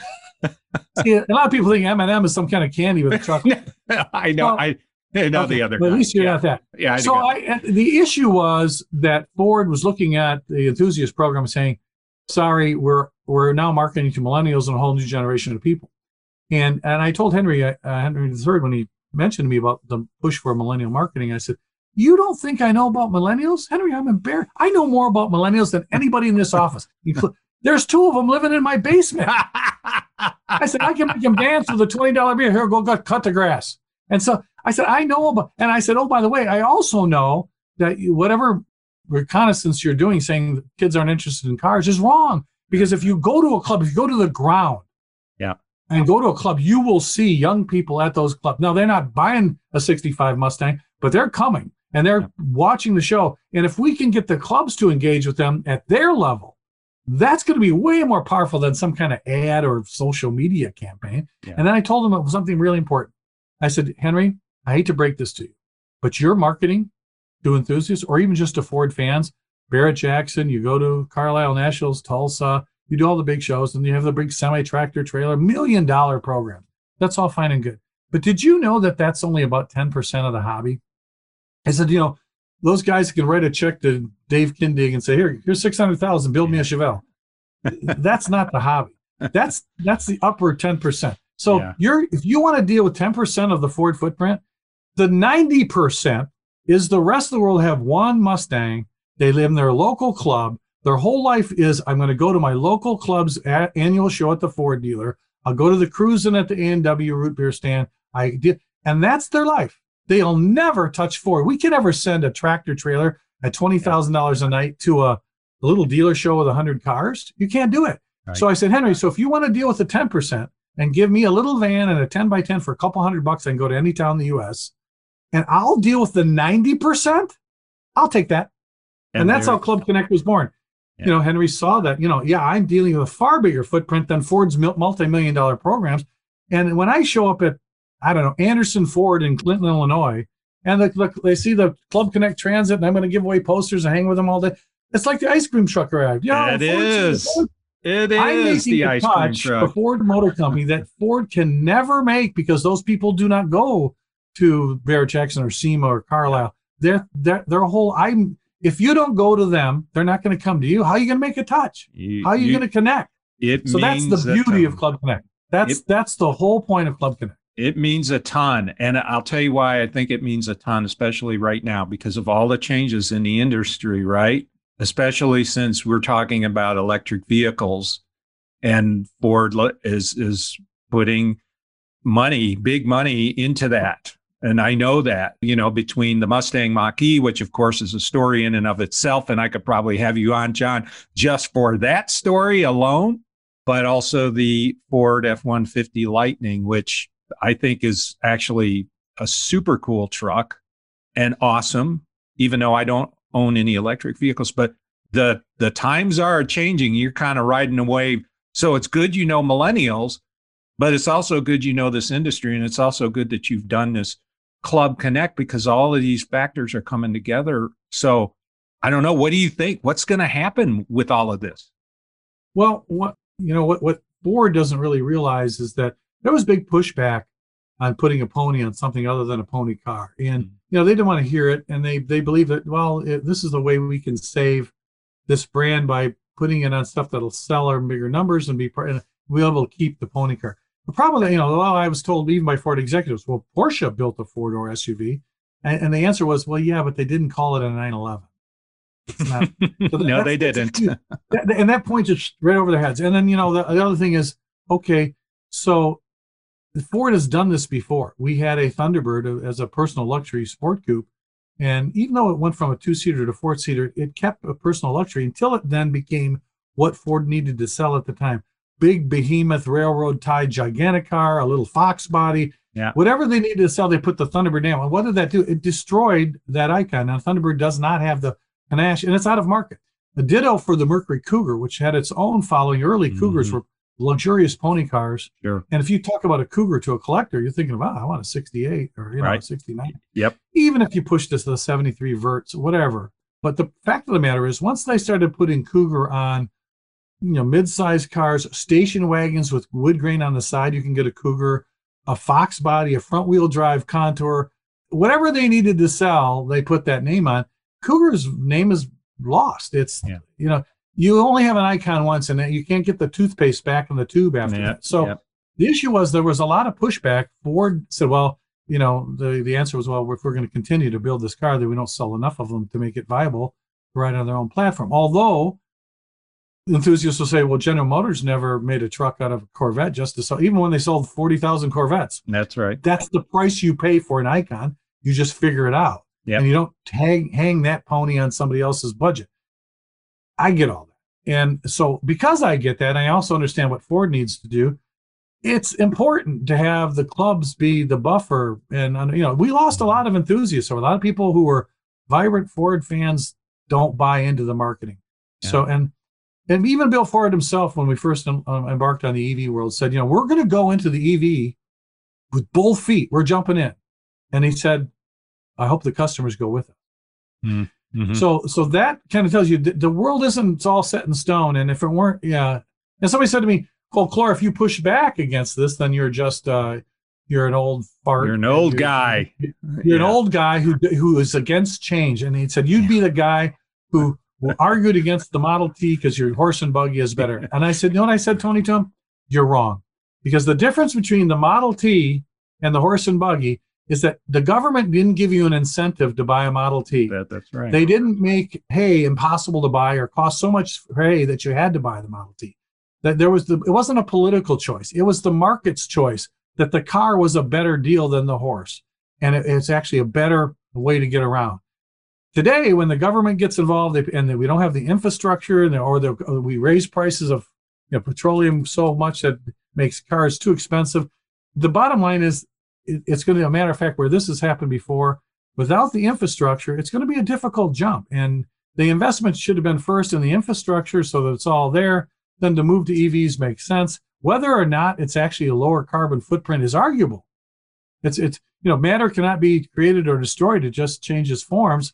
see, a lot of people think M&M is some kind of candy with a chocolate. I know. Well, I know Okay, the other. But at least you're yeah. not that. Yeah. I so I, the issue was that Ford was looking at the enthusiast program saying, "Sorry, we're we're now marketing to millennials and a whole new generation of people." And and I told Henry uh, Henry III when he mentioned to me about the push for millennial marketing, I said, "You don't think I know about millennials, Henry? I'm embarrassed. I know more about millennials than anybody in this office. There's two of them living in my basement." I said, I can make them dance with a $20 beer. Here, go cut the grass. And so I said, I know about, and I said, oh, by the way, I also know that whatever reconnaissance you're doing saying kids aren't interested in cars is wrong. Because if you go to a club, if you go to the ground, and go to a club, you will see young people at those clubs. Now they're not buying a 65 Mustang, but they're coming and they're watching the show. And if we can get the clubs to engage with them at their level, that's going to be way more powerful than some kind of ad or social media campaign. Yeah. And then I told him it was something really important. I said, Henry, I hate to break this to you, but your marketing to enthusiasts or even just to Ford fans, Barrett Jackson, you go to Carlisle Nationals, Tulsa, you do all the big shows, and you have the big semi tractor trailer, million dollar program. That's all fine and good. But did you know that that's only about 10% of the hobby? I said, you know, those guys can write a check to Dave Kindig and say, here, here's 600,000, build me a Chevelle. that's not the hobby. That's that's the upper 10%. So yeah. you're if you want to deal with 10% of the Ford footprint, the 90% is the rest of the world have one Mustang. They live in their local club. Their whole life is I'm going to go to my local club's a- annual show at the Ford dealer. I'll go to the cruising at the A&W root beer stand. I did, and that's their life. They'll never touch Ford. We can never send a tractor trailer at twenty thousand dollars a night to a, a, little dealer show with hundred cars. You can't do it. Right. So I said, Henry, so if you want to deal with the ten percent and give me a little van and a ten by ten for a couple hundred bucks, I can go to any town in the U.S and I'll deal with the 90%, I'll take that. And, and that's how Club Connect was born. Yeah. You know, Henry saw that, you know, yeah, I'm dealing with a far bigger footprint than Ford's multi million dollar programs. And when I show up at, I don't know, Anderson Ford in Clinton, Illinois, and the, the, they see the Club Connect Transit, and I'm going to give away posters and hang with them all day. It's like the ice cream truck arrived. Yeah, it is. It is the ice cream truck. The Ford Motor Company that Ford can never make because those people do not go to Barrett Jackson or SEMA or Carlisle. They're, they're, they're a whole, I'm, if you don't go to them, they're not going to come to you. How are you going to make a touch? You, How are you, you going to connect? It so that's the beauty of Club Connect. That's it, that's the whole point of Club Connect. It means a ton. And I'll tell you why I think it means a ton, especially right now, because of all the changes in the industry, right? Especially since we're talking about electric vehicles and Ford is is putting money, big money into that. And I know that, you know, between the Mustang Mach E, which of course is a story in and of itself, and I could probably have you on, John, just for that story alone, but also the Ford F 150 Lightning, which I think is actually a super cool truck and awesome, even though I don't own any electric vehicles. But the the times are changing. You're kind of riding a wave. So it's good you know millennials, but it's also good you know this industry. And it's also good that you've done this Club Connect because all of these factors are coming together. So I don't know. What do you think? What's going to happen with all of this? Well, what you know, what what Ford doesn't really realize is that there was big pushback on putting a pony on something other than a pony car, and mm-hmm. you know they didn't want to hear it, and they they believe that well, it, this is the way we can save this brand by putting it on stuff that'll sell our bigger numbers and be part, and we'll be able to keep the pony car. The problem, that you know, well, I was told even by Ford executives, well, Porsche built a four door SUV. And, and, the answer was, well, yeah, but they didn't call it a 911. Not, so no, they didn't. and that points it right over their heads. And then, you know, the, the other thing is, okay, so Ford has done this before. We had a Thunderbird as a personal luxury sport coupe. And even though it went from a two seater to four seater, it kept a personal luxury until it then became what Ford needed to sell at the time big behemoth railroad tie gigantic car, a little Fox body. Yeah. Whatever they needed to sell, they put the Thunderbird down. And what did that do? It destroyed that icon. Now Thunderbird does not have the panache, and it's out of market. The ditto for the Mercury Cougar, which had its own following. Early mm-hmm. Cougars were luxurious pony cars. Sure. And if you talk about a Cougar to a collector, you're thinking about, I want a 68 or you know, right. 69. Yep. Even if you push this to the 73 verts, whatever. But the fact of the matter is, once they started putting Cougar on you know mid-sized cars, station wagons with wood grain on the side. You can get a Cougar, a Fox body, a front-wheel drive Contour, whatever they needed to sell. They put that name on. Cougar's name is lost. It's yeah. you know you only have an icon once, and you can't get the toothpaste back in the tube after yeah. that. So yeah. the issue was there was a lot of pushback. Ford said, well. You know, the, the answer was, well, if we're going to continue to build this car, that we don't sell enough of them to make it viable right on their own platform. Although enthusiasts will say, well, General Motors never made a truck out of a Corvette just to sell, even when they sold 40,000 Corvettes. That's right. That's the price you pay for an icon. You just figure it out. Yep. And you don't hang, hang that pony on somebody else's budget. I get all that. And so, because I get that, I also understand what Ford needs to do. It's important to have the clubs be the buffer. And, you know, we lost a lot of enthusiasts. So, a lot of people who were vibrant Ford fans don't buy into the marketing. Yeah. So, and and even Bill Ford himself, when we first um, embarked on the EV world, said, you know, we're going to go into the EV with both feet. We're jumping in. And he said, I hope the customers go with us. Mhm. So, so that kind of tells you the, the world isn't it's all set in stone. And if it weren't, yeah. And somebody said to me, well, Clor, if you push back against this, then you're just, uh, you're an old fart. You're an old You're- guy. You're an Yeah. old guy who who is against change. And he said, you'd be the guy who argued against the Model T because your horse and buggy is better. And I said, you know what I said, Tony, to him? You're wrong. Because the difference between the Model T and the horse and buggy is that the government didn't give you an incentive to buy a Model T. That, that's right. They didn't make hay impossible to buy or cost so much hay that you had to buy the Model T. That there was the it wasn't a political choice. It was the market's choice that the car was a better deal than the horse. And it- it's actually a better way to get around. Today, when the government gets involved and we don't have the infrastructure or, or uh, we raise prices of you know, petroleum so much that makes cars too expensive, the bottom line is it's going to be a matter of fact where this has happened before without the infrastructure, it's going to be a difficult jump. And the investment should have been first in the infrastructure so that it's all there. Then to move to EVs makes sense. Whether or not it's actually a lower carbon footprint is arguable. It's it's you know matter cannot be created or destroyed; it just changes forms.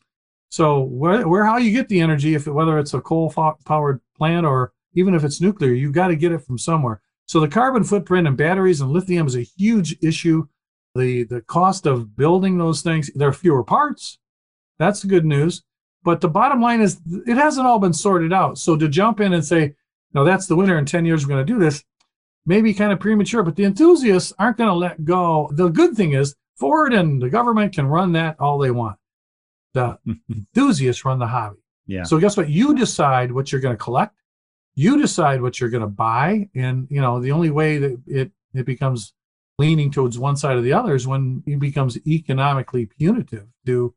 So where, where how you get the energy, if whether it's a coal powered plant or even if it's nuclear, you've got to get it from somewhere. So the carbon footprint and batteries and lithium is a huge issue. The the cost of building those things there are fewer parts. That's the good news. But the bottom line is it hasn't all been sorted out. So to jump in and say no that's the winner in 10 years we're going to do this maybe kind of premature but the enthusiasts aren't going to let go. The good thing is ford and the government can run that all they want the enthusiasts run the hobby yeah. so guess what? You decide what you're going to collect. You decide what you're going to buy, and you know the only way that it it becomes leaning towards one side or the other is when it becomes economically punitive to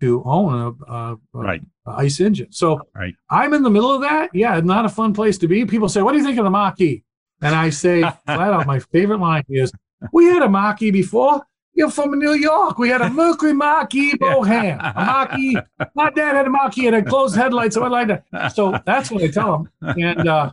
to own a, a, right. a ice engine. So Right. I'm in the middle of that. Yeah, not a fun place to be. People say, "What do you think of the Mach-E?" And I say flat out, my favorite line is, "We had a Mach-E before." You're from New York. We had a Mercury Mach-E Brougham. A Mach-E. My dad had a Mach-E and had closed headlights. So I like that. So that's what I tell them. And uh,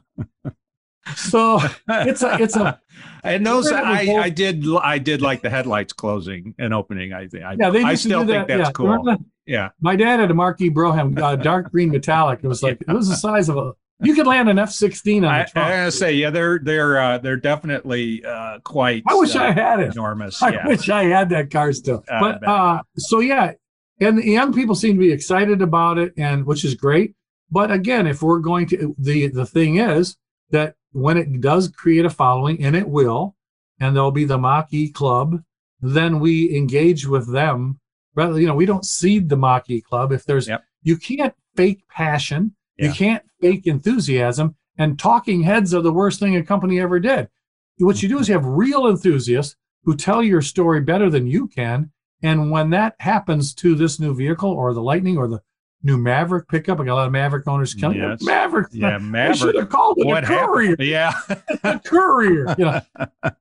so it's a it's a and those I, I did I did like the headlights closing and opening. I think I, yeah. They I still think that. that's yeah. cool. Remember? Yeah. My dad had a Marquis Brougham, uh, dark green metallic. It was like it was the size of a. You could land an F sixteen on I, the I gotta say, yeah, they're they're uh, they're definitely uh, quite. I wish uh, I had it. enormous. I yeah. wish I had that car still. But uh, so yeah, and the young people seem to be excited about it, and which is great. But again, if we're going to the the thing is that when it does create a following, and it will, and there'll be the Mach-E Club, then we engage with them. Rather, you know, we don't seed the Mach-E Club. If there's, Yep. you can't fake passion, Yeah. you can't fake enthusiasm, and talking heads are the worst thing a company ever did. What you do is you have real enthusiasts who tell your story better than you can. And when that happens to this new vehicle or the Lightning or the new Maverick pickup, I got a lot of Maverick owners killing me. Yes. Maverick. Yeah, I should have called it What a courier. happened? Yeah. A courier. You know,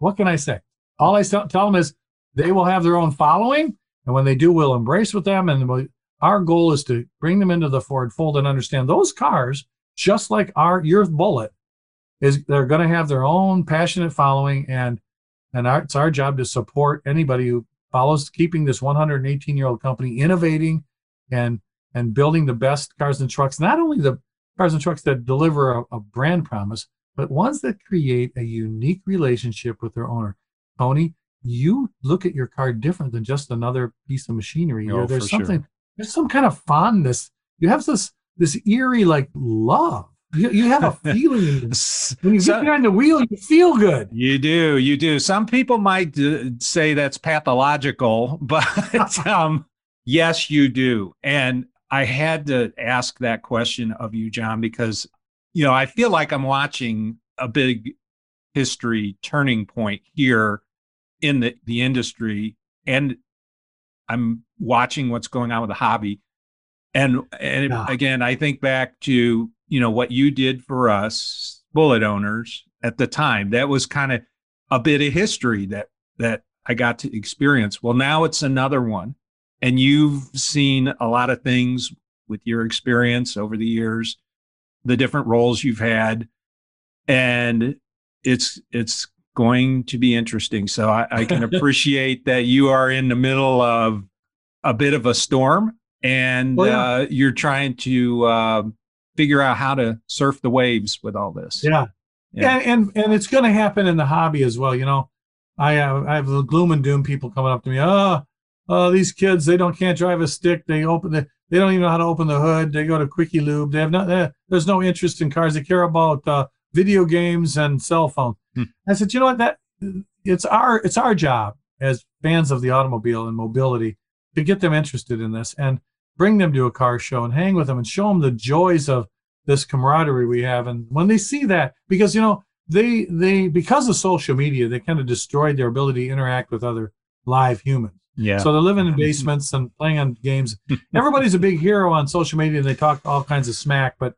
what can I say? All I tell them is they will have their own following, and when they do, we'll embrace with them. And we'll, our goal is to bring them into the Ford fold and understand those cars, just like our your Bullitt, is they're going to have their own passionate following, and and our, it's our job to support anybody who follows keeping this 118 year old company innovating and and building the best cars and trucks. Not only the cars and trucks that deliver a, a brand promise, but ones that create a unique relationship with their owner. Tony, you look at your car different than just another piece of machinery. Oh, there's for sure. There's some kind of fondness. You have this this eerie like love. You, you have a feeling when you So- get behind the wheel. You feel good. You do, you do. Some people might uh, say that's pathological, but um, yes, you do. And I had to ask that question of you, John, because you know, I feel like I'm watching a big history turning point here in the, the industry. And I'm watching what's going on with the hobby. And and Yeah. again, I think back to, you know, what you did for us Bullitt owners at the time. That was kind of a bit of history that that I got to experience. Well, now it's another one. And you've seen a lot of things with your experience over the years, the different roles you've had. And it's it's going to be interesting. So I, I can appreciate that you are in the middle of a bit of a storm and Oh, yeah. uh, you're trying to uh, figure out how to surf the waves with all this. Yeah. Yeah. And, and and it's going to happen in the hobby as well. You know, I have I have the gloom and doom people coming up to me. Oh, oh, these kids they don't can't drive a stick. They open the they don't even know how to open the hood. They go to Quickie Lube. They have not. There's no interest in cars. They care about uh, video games and cell phones. Hmm. I said, you know what? That it's our it's our job as fans of the automobile and mobility to get them interested in this and bring them to a car show and hang with them and show them the joys of this camaraderie we have and when they see that because you know they they because of social media they kind of destroyed their ability to interact with other live humans Yeah. so they're living in basements and playing on games everybody's a big hero on social media and they talk all kinds of smack but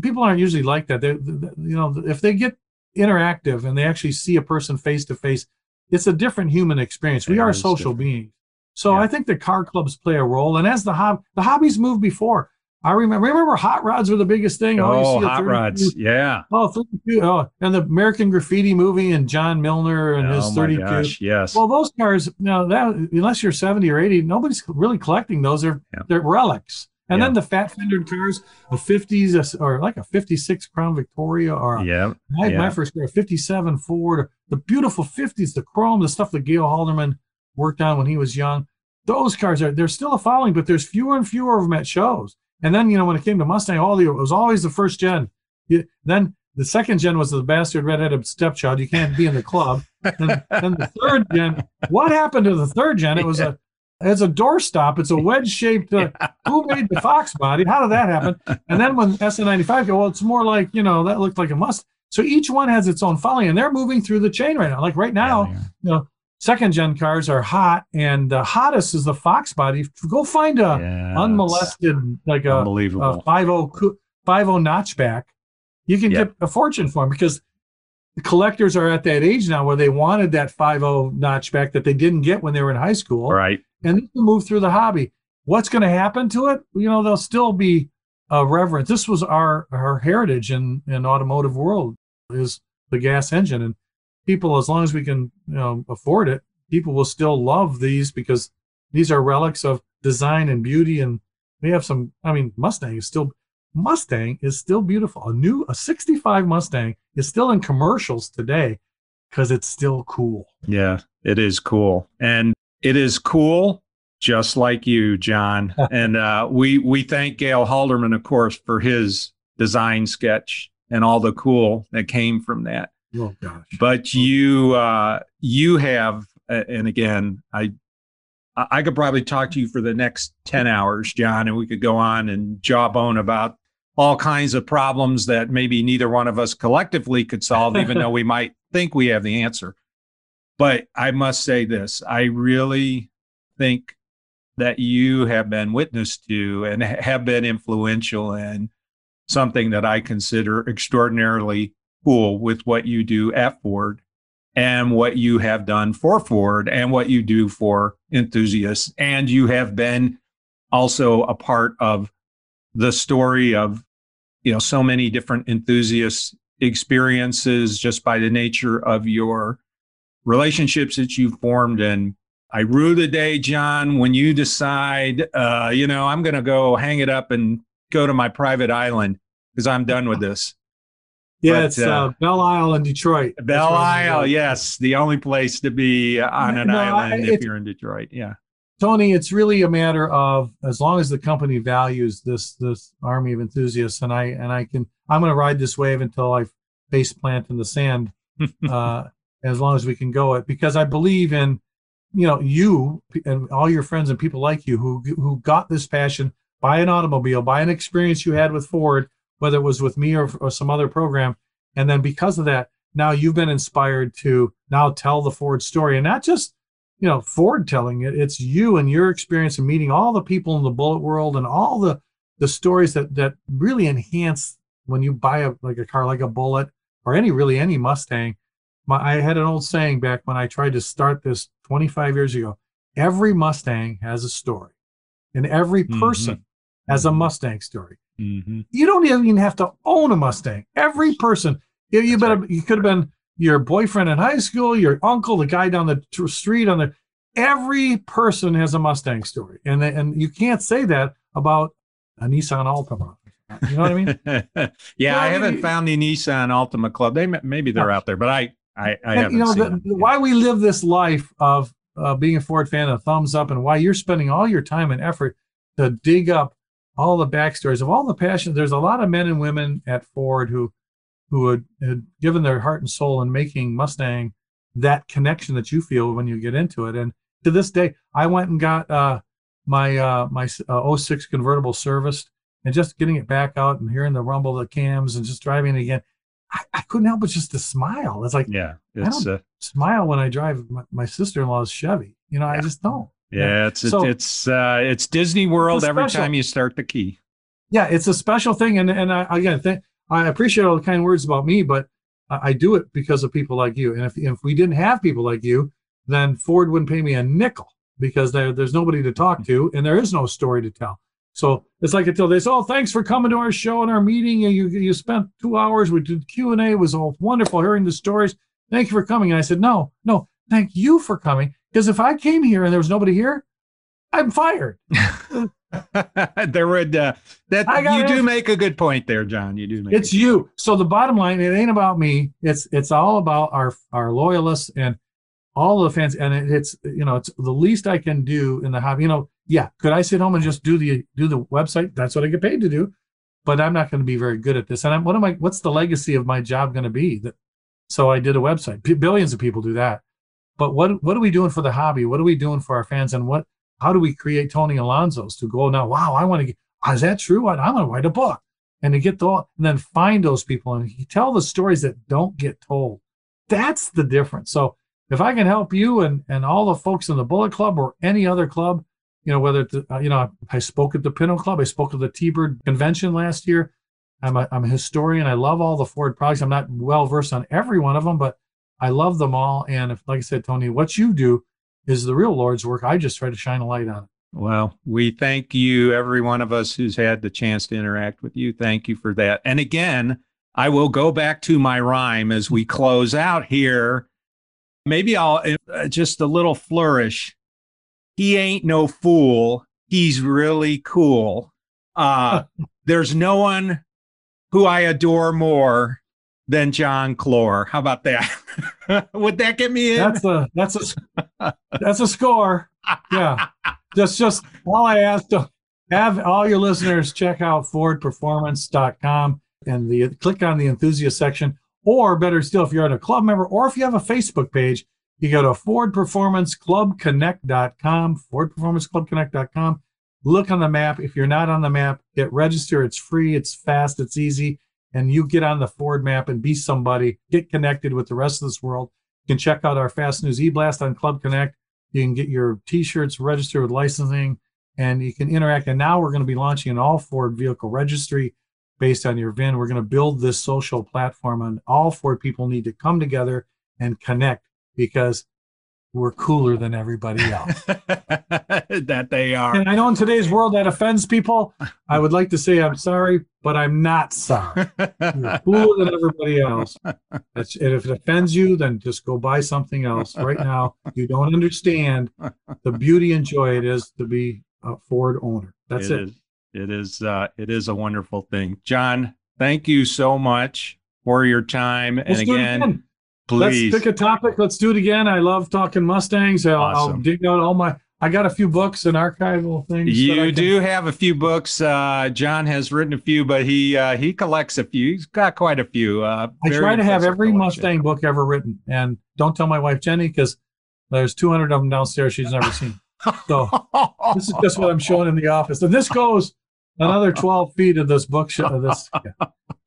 people aren't usually like that they they- you know if they get interactive and they actually see a person face to face it's a different human experience we are social different. beings so Yeah. i think the car clubs play a role and as the hob the hobbies moved before I remember, remember hot rods were the biggest thing. Oh, you oh, see hot 32 rods. Yeah. Oh, 32. Oh, and the American Graffiti movie and John Milner and oh his my 32. gosh. Yes. Well, those cars, now that unless you're 70 or 80, nobody's really collecting those. They're Yeah. they're relics. And Yeah. then the fat fendered cars, a 50s or like a 56 Crown Victoria or yeah. my, yeah. my first car, a 57 Ford, the beautiful 50s, the chrome, the stuff that Gale Halderman worked on when he was young. Those cars are they're still a following, but there's fewer and fewer of them at shows. And then you know when it came to Mustang, all the it was always the first gen. You, then the second gen was the bastard redheaded stepchild. You can't be in the club. And then the third gen. What happened to the third gen? It was a it's a doorstop. It's a wedge shaped. Uh, who made the Fox body? How did that happen? And then when SN95 go, well, it's more like you know that looked like a must. So each one has its own following, and they're moving through the chain right now. Like right now, Yeah, you know, second gen cars are hot, and the hottest is the Fox body. Go find a yeah. unmolested like a, a 50 50 notchback. You can Yeah. get a fortune for them because the collectors are at that age now where they wanted that 50 notchback that they didn't get when they were in high school right. And they can move through the hobby. What's going to happen to it? You know, there'll still be a reverence. This was our our heritage in in automotive world is the gas engine, and people, as long as we can you know afford it, people will still love these because these are relics of design and beauty. And we have some. I mean, Mustang is still Mustang is still beautiful. A new a '65 Mustang is still in commercials today because it's still cool. Yeah, it is cool. And it is cool just like you, John. and uh, we we thank Gale Halderman, of course, for his design sketch and all the cool that came from that. Oh gosh. But you uh, you have, and again, I I I could probably talk to you for the next ten hours, John, and we could go on and jawbone about all kinds of problems that maybe neither one of us collectively could solve, even though we might think we have the answer. But I must say this: I really think that you have been witness to and have been influential in something that I consider extraordinarily cool with what you do at Ford and what you have done for Ford and what you do for enthusiasts. And you have been also a part of the story of, you know, so many different enthusiasts experiences just by the nature of your relationships that you've formed. And I rue the day, John, when you decide, uh, you know, I'm going to go hang it up and go to my private island because I'm done with this. Yeah, But, it's uh, uh, Belle Isle in Detroit. Belle Isle, yes, the only place to be on an No, I- island if you're in Detroit. Yeah, Tony, it's really a matter of as long as the company values this this army of enthusiasts, and I and I can I'm going to ride this wave until I face plant in the sand, uh, as long as we can go it because I believe in you know you and all your friends and people like you who who got this passion by an automobile, by an experience you had with Ford whether it was with me or, or some other program. And then because of that, now you've been inspired to now tell the Ford story and not just, you know, Ford telling it. It's you and your experience and meeting all the people in the Bullitt world and all the the stories that that really enhance when you buy a like a car like a Bullitt or any really any Mustang. My, I had an old saying back when I tried to start this 25 years ago. Every Mustang has a story, and every Mhm. person has a Mhm. Mustang story. Mhm. You don't even have to own a Mustang. Every person, you, you better, you could have been your boyfriend in high school, your uncle, the guy down the tr- street on the. Every person has a Mustang story, and and you can't say that about a Nissan Altima. You know what I mean? yeah, I I haven't found the Nissan Altima Club. They maybe they're No. out there, but I I, I and you know seen the, why we live this life of uh, being a Ford fan, a thumbs up, and why you're spending all your time and effort to dig up all the backstories of all the passion. There's a lot of men and women at Ford who who had, had given their heart and soul in making Mustang that connection that you feel when you get into it. And to this day, I went and got uh, my uh, my uh, 06 convertible serviced, and just getting it back out and hearing the rumble of the cams and just driving it again. I, I couldn't help but just to smile. It's like Yeah, it's uh, smile when I drive my, my sister-in-law's Chevy. You know, I just don't. yeah, it's So- it's uh, it's Disney World every time you start the key. Yeah, it's a special thing, and and I, again, th- I appreciate all the kind words about me, but I, I do it because of people like you. And if if we didn't have people like you, then Ford wouldn't pay me a nickel because there, there's nobody to talk to, and there is no story to tell. So it's like until they say, "Oh, thanks for coming to our show and our meeting. And you you spent two hours. We did Q and A. It was all wonderful hearing the stories. Thank you for coming." And I said, "No, no, thank you for coming. Because if I came here and there was nobody here, I'm fired." there would uh, that you do it. make a good point there, John. You do make it's you. So the bottom line, it ain't about me. It's it's all about our our loyalists and all the fans. And it, it's you know it's the least I can do in the hobby. You know, yeah. Could I sit home and just do the do the website? That's what I get paid to do. But I'm not going to be very good at this. And I'm, what am I? What's the legacy of my job going to be? That so I did a website. P- billions of people do that. But what what are we doing for the hobby? What are we doing for our fans? And what how do we create Tony Alonso's to go now? Wow, I want to get. Is that true? I, I'm going to write a book and to get the and then find those people and tell the stories that don't get told. That's the difference. So if I can help you and and all the folks in the Bullitt Club or any other club, you know whether it's, uh, you know I spoke at the Pinto Club, I spoke at the T-Bird convention last year. I'm a, I'm a historian. I love all the Ford products. I'm not well versed on every one of them, but I love them all. And if, like I said, Tony, what you do is the real Lord's work. I just try to shine a light on it. Well, we thank you, every one of us who's had the chance to interact with you. Thank you for that. And again, I will go back to my rhyme as we close out here. Maybe I'll uh, just a little flourish. He ain't no fool. He's really cool. Uh, there's no one who I adore more than John Clor. How about that? Would that get me in? That's a that's a that's a score. Yeah. Just just all I ask to have all your listeners check out fordperformance.com and the click on the enthusiast section. Or better still, if you're a club member or if you have a Facebook page, you go to fordperformanceclubconnect.com, fordperformanceclubconnect.com. Look on the map. If you're not on the map, get register. It's free, it's fast, it's easy. And you get on the Ford map and be somebody, get connected with the rest of this world. You can check out our Fast News e-blast on Club Connect. You can get your t-shirts registered with licensing and you can interact. And now we're going to be launching an all Ford vehicle registry based on your VIN. We're going to build this social platform and all Ford people need to come together and connect because we're cooler than everybody else. that they are. and I know in today's world that offends people. I would like to say I'm sorry, but I'm not sorry. You're cooler than everybody else. That's, and if it offends you, then just go buy something else. Right now, you don't understand the beauty and joy it is to be a Ford owner. That's it. is. It is. Uh, it is a wonderful thing, John. Thank you so much for your time. Let's and it again. Please. Let's pick a topic. Let's do it again. I love talking Mustangs. I'll, I'll dig out all my. I got a few books and archival things. You do have a few books. Uh, John has written a few, but he uh, he collects a few. He's got quite a few. Uh, I try to have every collection. Mustang book ever written, and don't tell my wife Jenny because there's 200 of them downstairs she's never seen. So this is just what I'm showing in the office, and this goes another 12 feet of this bookshelf. Of this.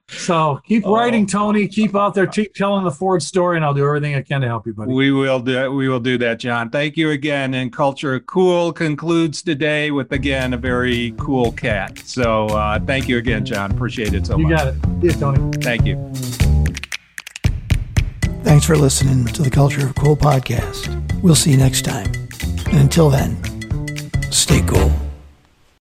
So keep writing, Tony. Keep out there. Keep telling the Ford story, and I'll do everything I can to help you, buddy. We will do. We will do that, John. Thank you again. And culture cool concludes today with again a very cool cat. So uh, thank you again, John. Appreciate it so you much. got it. See you, Tony. Thank you. Thanks for listening to the Culture of Cool podcast. We'll see you next time. And until then, stay cool.